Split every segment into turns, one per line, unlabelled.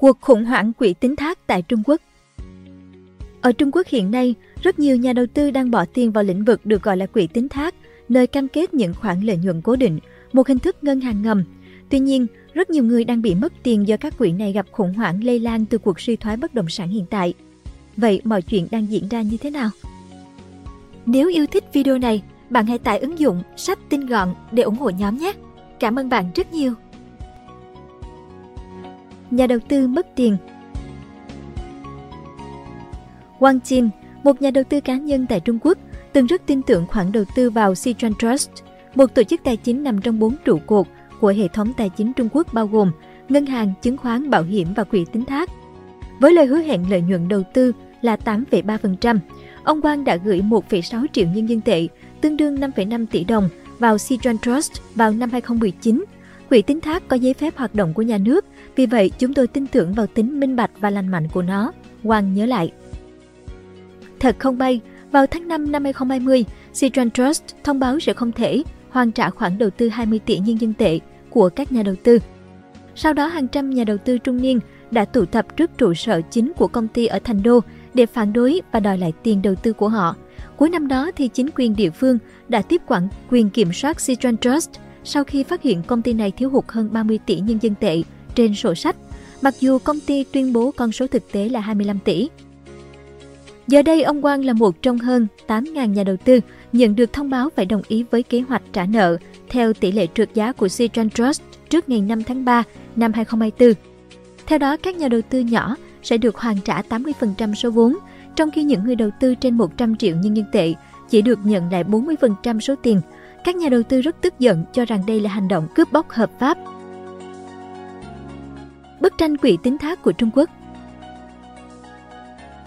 Cuộc khủng hoảng quỹ tín thác tại Trung Quốc Ở Trung Quốc hiện nay, rất nhiều nhà đầu tư đang bỏ tiền vào lĩnh vực được gọi là quỹ tín thác, nơi cam kết những khoản lợi nhuận cố định, một hình thức ngân hàng ngầm. Tuy nhiên, rất nhiều người đang bị mất tiền do các quỹ này gặp khủng hoảng lây lan từ cuộc suy thoái bất động sản hiện tại. Vậy mọi chuyện đang diễn ra như thế nào? Nếu yêu thích video này, bạn hãy tải ứng dụng sách tin gọn để ủng hộ nhóm nhé. Cảm ơn bạn rất nhiều. Nhà đầu tư mất tiền Wang Jin, một nhà đầu tư cá nhân tại Trung Quốc, từng rất tin tưởng khoản đầu tư vào Sichuan Trust, một tổ chức tài chính nằm trong bốn trụ cột của hệ thống tài chính Trung Quốc bao gồm ngân hàng, chứng khoán, bảo hiểm và quỹ tín thác. Với lời hứa hẹn lợi nhuận đầu tư là 8,3%, ông Quang đã gửi 1,6 triệu nhân dân tệ, tương đương 5,5 tỷ đồng vào Sichuan Trust vào năm 2019. Quỹ tín thác có giấy phép hoạt động của nhà nước, vì vậy chúng tôi tin tưởng vào tính minh bạch và lành mạnh của nó, Wang nhớ lại. Thật không bay, vào tháng 5 năm 2020, Sichuan Trust thông báo sẽ không thể hoàn trả khoản đầu tư 20 tỷ nhân dân tệ của các nhà đầu tư. Sau đó hàng trăm nhà đầu tư trung niên đã tụ tập trước trụ sở chính của công ty ở Thành Đô để phản đối và đòi lại tiền đầu tư của họ. Cuối năm đó thì chính quyền địa phương đã tiếp quản quyền kiểm soát Sichuan Trust sau khi phát hiện công ty này thiếu hụt hơn 30 tỷ nhân dân tệ trên sổ sách, mặc dù công ty tuyên bố con số thực tế là 25 tỷ. Giờ đây, ông Quang là một trong hơn 8.000 nhà đầu tư nhận được thông báo phải đồng ý với kế hoạch trả nợ theo tỷ lệ trượt giá của Sichuan Trust trước ngày 5 tháng 3 năm 2024. Theo đó, các nhà đầu tư nhỏ sẽ được hoàn trả 80% số vốn, trong khi những người đầu tư trên 100 triệu nhân dân tệ chỉ được nhận lại 40% số tiền. Các nhà đầu tư rất tức giận cho rằng đây là hành động cướp bóc hợp pháp. Bức tranh quỹ tính thác của Trung Quốc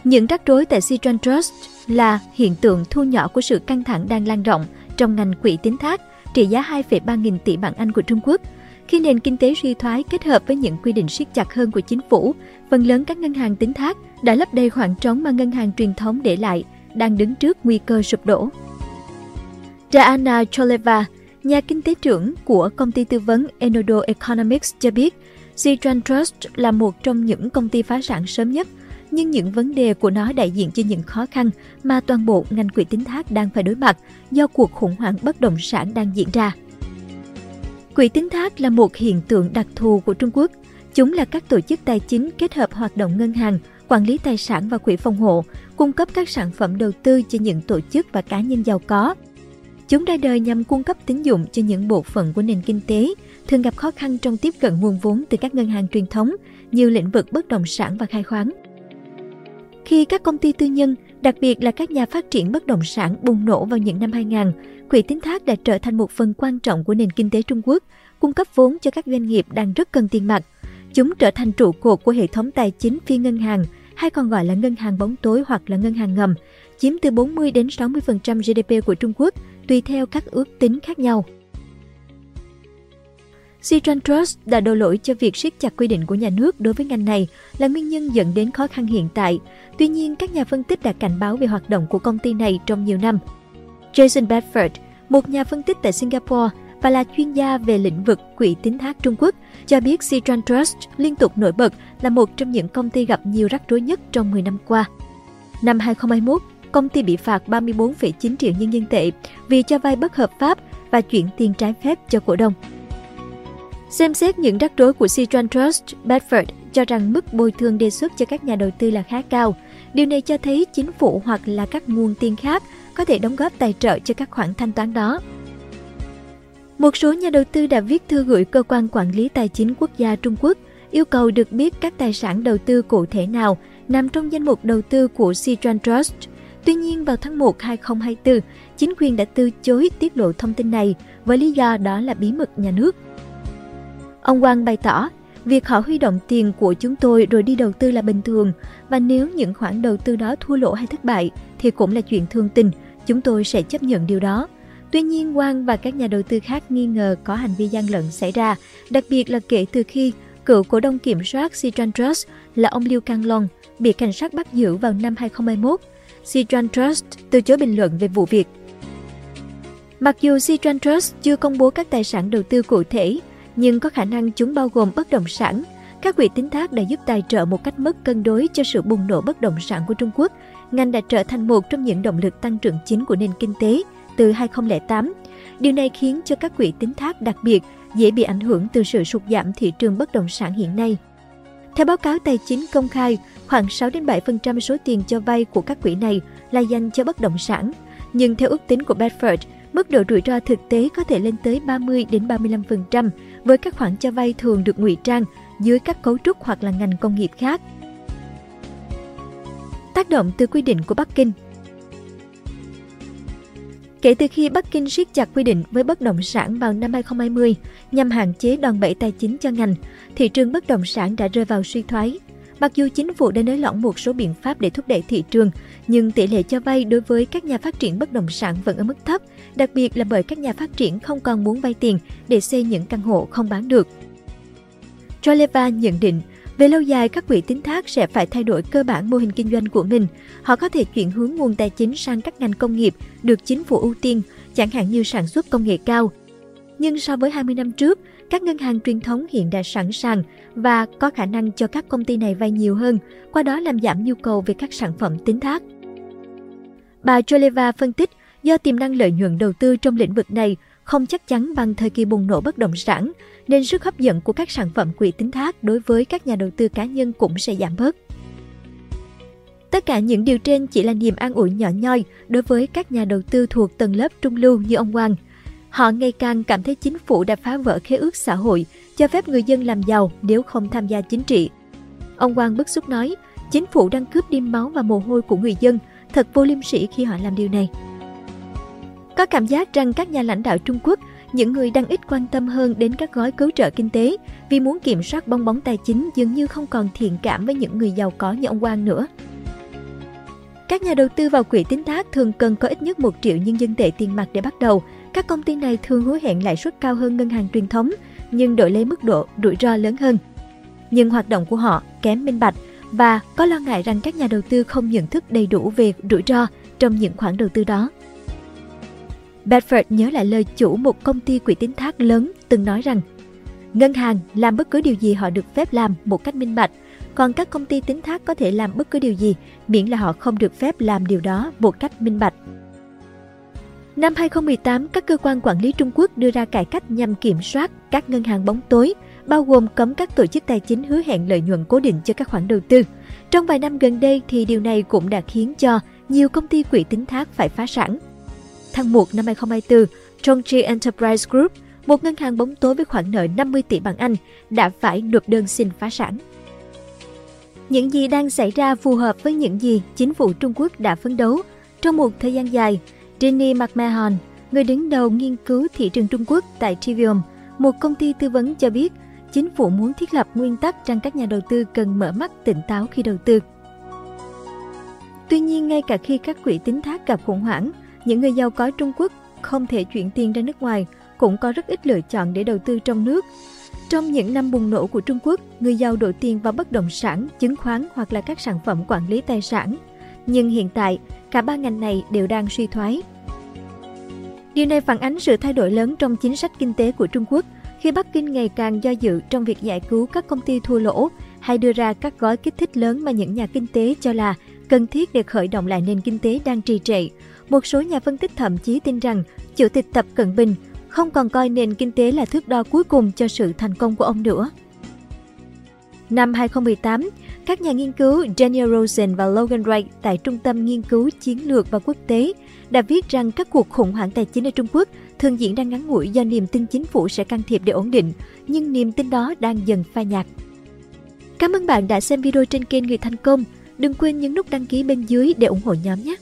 những rắc rối tại Sichuan Trust là hiện tượng thu nhỏ của sự căng thẳng đang lan rộng trong ngành quỹ tín thác trị giá 2,3 nghìn tỷ bảng Anh của Trung Quốc. Khi nền kinh tế suy thoái kết hợp với những quy định siết chặt hơn của chính phủ, phần lớn các ngân hàng tín thác đã lấp đầy khoảng trống mà ngân hàng truyền thống để lại, đang đứng trước nguy cơ sụp đổ. Diana Choleva, nhà kinh tế trưởng của công ty tư vấn Enodo Economics cho biết, Citron Trust là một trong những công ty phá sản sớm nhất – nhưng những vấn đề của nó đại diện cho những khó khăn mà toàn bộ ngành quỹ tín thác đang phải đối mặt do cuộc khủng hoảng bất động sản đang diễn ra. Quỹ tín thác là một hiện tượng đặc thù của Trung Quốc. Chúng là các tổ chức tài chính kết hợp hoạt động ngân hàng, quản lý tài sản và quỹ phòng hộ, cung cấp các sản phẩm đầu tư cho những tổ chức và cá nhân giàu có. Chúng ra đời nhằm cung cấp tín dụng cho những bộ phận của nền kinh tế, thường gặp khó khăn trong tiếp cận nguồn vốn từ các ngân hàng truyền thống như lĩnh vực bất động sản và khai khoáng. Khi các công ty tư nhân, đặc biệt là các nhà phát triển bất động sản bùng nổ vào những năm 2000, quỹ tín thác đã trở thành một phần quan trọng của nền kinh tế Trung Quốc, cung cấp vốn cho các doanh nghiệp đang rất cần tiền mặt. Chúng trở thành trụ cột của hệ thống tài chính phi ngân hàng, hay còn gọi là ngân hàng bóng tối hoặc là ngân hàng ngầm, chiếm từ 40 đến 60% GDP của Trung Quốc, tùy theo các ước tính khác nhau. Citron Trust đã đổ lỗi cho việc siết chặt quy định của nhà nước đối với ngành này là nguyên nhân dẫn đến khó khăn hiện tại. Tuy nhiên, các nhà phân tích đã cảnh báo về hoạt động của công ty này trong nhiều năm. Jason Bedford, một nhà phân tích tại Singapore và là chuyên gia về lĩnh vực quỹ tín thác Trung Quốc, cho biết Citron Trust liên tục nổi bật là một trong những công ty gặp nhiều rắc rối nhất trong 10 năm qua. Năm 2021, công ty bị phạt 34,9 triệu nhân dân tệ vì cho vay bất hợp pháp và chuyển tiền trái phép cho cổ đông. Xem xét những rắc rối của Sichuan Trust, Bedford cho rằng mức bồi thường đề xuất cho các nhà đầu tư là khá cao. Điều này cho thấy chính phủ hoặc là các nguồn tiền khác có thể đóng góp tài trợ cho các khoản thanh toán đó. Một số nhà đầu tư đã viết thư gửi cơ quan quản lý tài chính quốc gia Trung Quốc yêu cầu được biết các tài sản đầu tư cụ thể nào nằm trong danh mục đầu tư của Sichuan Trust. Tuy nhiên vào tháng 1 2024, chính quyền đã từ chối tiết lộ thông tin này với lý do đó là bí mật nhà nước. Ông Quang bày tỏ, việc họ huy động tiền của chúng tôi rồi đi đầu tư là bình thường và nếu những khoản đầu tư đó thua lỗ hay thất bại thì cũng là chuyện thương tình, chúng tôi sẽ chấp nhận điều đó. Tuy nhiên, Quang và các nhà đầu tư khác nghi ngờ có hành vi gian lận xảy ra, đặc biệt là kể từ khi cựu cổ đông kiểm soát Sichuan Trust là ông Liu Kanglong bị cảnh sát bắt giữ vào năm 2021. Sichuan Trust từ chối bình luận về vụ việc. Mặc dù Sichuan Trust chưa công bố các tài sản đầu tư cụ thể, nhưng có khả năng chúng bao gồm bất động sản. Các quỹ tín thác đã giúp tài trợ một cách mất cân đối cho sự bùng nổ bất động sản của Trung Quốc. Ngành đã trở thành một trong những động lực tăng trưởng chính của nền kinh tế từ 2008. Điều này khiến cho các quỹ tín thác đặc biệt dễ bị ảnh hưởng từ sự sụt giảm thị trường bất động sản hiện nay. Theo báo cáo tài chính công khai, khoảng 6 đến 7% số tiền cho vay của các quỹ này là dành cho bất động sản. Nhưng theo ước tính của Bedford, mức độ rủi ro thực tế có thể lên tới 30 đến 35% với các khoản cho vay thường được ngụy trang dưới các cấu trúc hoặc là ngành công nghiệp khác. Tác động từ quy định của Bắc Kinh Kể từ khi Bắc Kinh siết chặt quy định với bất động sản vào năm 2020 nhằm hạn chế đòn bẩy tài chính cho ngành, thị trường bất động sản đã rơi vào suy thoái. Mặc dù chính phủ đã nới lỏng một số biện pháp để thúc đẩy thị trường, nhưng tỷ lệ cho vay đối với các nhà phát triển bất động sản vẫn ở mức thấp, đặc biệt là bởi các nhà phát triển không còn muốn vay tiền để xây những căn hộ không bán được. Troleva nhận định, về lâu dài, các quỹ tín thác sẽ phải thay đổi cơ bản mô hình kinh doanh của mình. Họ có thể chuyển hướng nguồn tài chính sang các ngành công nghiệp được chính phủ ưu tiên, chẳng hạn như sản xuất công nghệ cao. Nhưng so với 20 năm trước, các ngân hàng truyền thống hiện đã sẵn sàng và có khả năng cho các công ty này vay nhiều hơn, qua đó làm giảm nhu cầu về các sản phẩm tín thác. Bà Joleva phân tích, do tiềm năng lợi nhuận đầu tư trong lĩnh vực này không chắc chắn bằng thời kỳ bùng nổ bất động sản, nên sức hấp dẫn của các sản phẩm quỹ tín thác đối với các nhà đầu tư cá nhân cũng sẽ giảm bớt. Tất cả những điều trên chỉ là niềm an ủi nhỏ nhoi đối với các nhà đầu tư thuộc tầng lớp trung lưu như ông Quang. Họ ngày càng cảm thấy chính phủ đã phá vỡ khế ước xã hội, cho phép người dân làm giàu nếu không tham gia chính trị. Ông Quang bức xúc nói, chính phủ đang cướp đi máu và mồ hôi của người dân, thật vô liêm sỉ khi họ làm điều này. Có cảm giác rằng các nhà lãnh đạo Trung Quốc, những người đang ít quan tâm hơn đến các gói cứu trợ kinh tế vì muốn kiểm soát bong bóng tài chính dường như không còn thiện cảm với những người giàu có như ông Quang nữa. Các nhà đầu tư vào quỹ tín thác thường cần có ít nhất 1 triệu nhân dân tệ tiền mặt để bắt đầu. Các công ty này thường hứa hẹn lãi suất cao hơn ngân hàng truyền thống, nhưng đổi lấy mức độ rủi ro lớn hơn. Nhưng hoạt động của họ kém minh bạch và có lo ngại rằng các nhà đầu tư không nhận thức đầy đủ về rủi ro trong những khoản đầu tư đó. Bedford nhớ lại lời chủ một công ty quỹ tín thác lớn từng nói rằng Ngân hàng làm bất cứ điều gì họ được phép làm một cách minh bạch, còn các công ty tín thác có thể làm bất cứ điều gì miễn là họ không được phép làm điều đó một cách minh bạch. Năm 2018, các cơ quan quản lý Trung Quốc đưa ra cải cách nhằm kiểm soát các ngân hàng bóng tối, bao gồm cấm các tổ chức tài chính hứa hẹn lợi nhuận cố định cho các khoản đầu tư. Trong vài năm gần đây thì điều này cũng đã khiến cho nhiều công ty quỹ tín thác phải phá sản. Tháng 1 năm 2024, Chongqing Enterprise Group, một ngân hàng bóng tối với khoản nợ 50 tỷ bảng Anh, đã phải nộp đơn xin phá sản. Những gì đang xảy ra phù hợp với những gì chính phủ Trung Quốc đã phấn đấu trong một thời gian dài. Jenny McMahon, người đứng đầu nghiên cứu thị trường Trung Quốc tại Trivium, một công ty tư vấn cho biết chính phủ muốn thiết lập nguyên tắc rằng các nhà đầu tư cần mở mắt tỉnh táo khi đầu tư. Tuy nhiên, ngay cả khi các quỹ tín thác gặp khủng hoảng, những người giàu có Trung Quốc không thể chuyển tiền ra nước ngoài, cũng có rất ít lựa chọn để đầu tư trong nước. Trong những năm bùng nổ của Trung Quốc, người giàu đổ tiền vào bất động sản, chứng khoán hoặc là các sản phẩm quản lý tài sản. Nhưng hiện tại, cả ba ngành này đều đang suy thoái. Điều này phản ánh sự thay đổi lớn trong chính sách kinh tế của Trung Quốc khi Bắc Kinh ngày càng do dự trong việc giải cứu các công ty thua lỗ hay đưa ra các gói kích thích lớn mà những nhà kinh tế cho là cần thiết để khởi động lại nền kinh tế đang trì trệ. Một số nhà phân tích thậm chí tin rằng Chủ tịch Tập Cận Bình không còn coi nền kinh tế là thước đo cuối cùng cho sự thành công của ông nữa. Năm 2018, các nhà nghiên cứu Daniel Rosen và Logan Wright tại Trung tâm Nghiên cứu Chiến lược và Quốc tế đã viết rằng các cuộc khủng hoảng tài chính ở Trung Quốc thường diễn ra ngắn ngủi do niềm tin chính phủ sẽ can thiệp để ổn định, nhưng niềm tin đó đang dần phai nhạt. Cảm ơn bạn đã xem video trên kênh Người Thành Công. Đừng quên nhấn nút đăng ký bên dưới để ủng hộ nhóm nhé!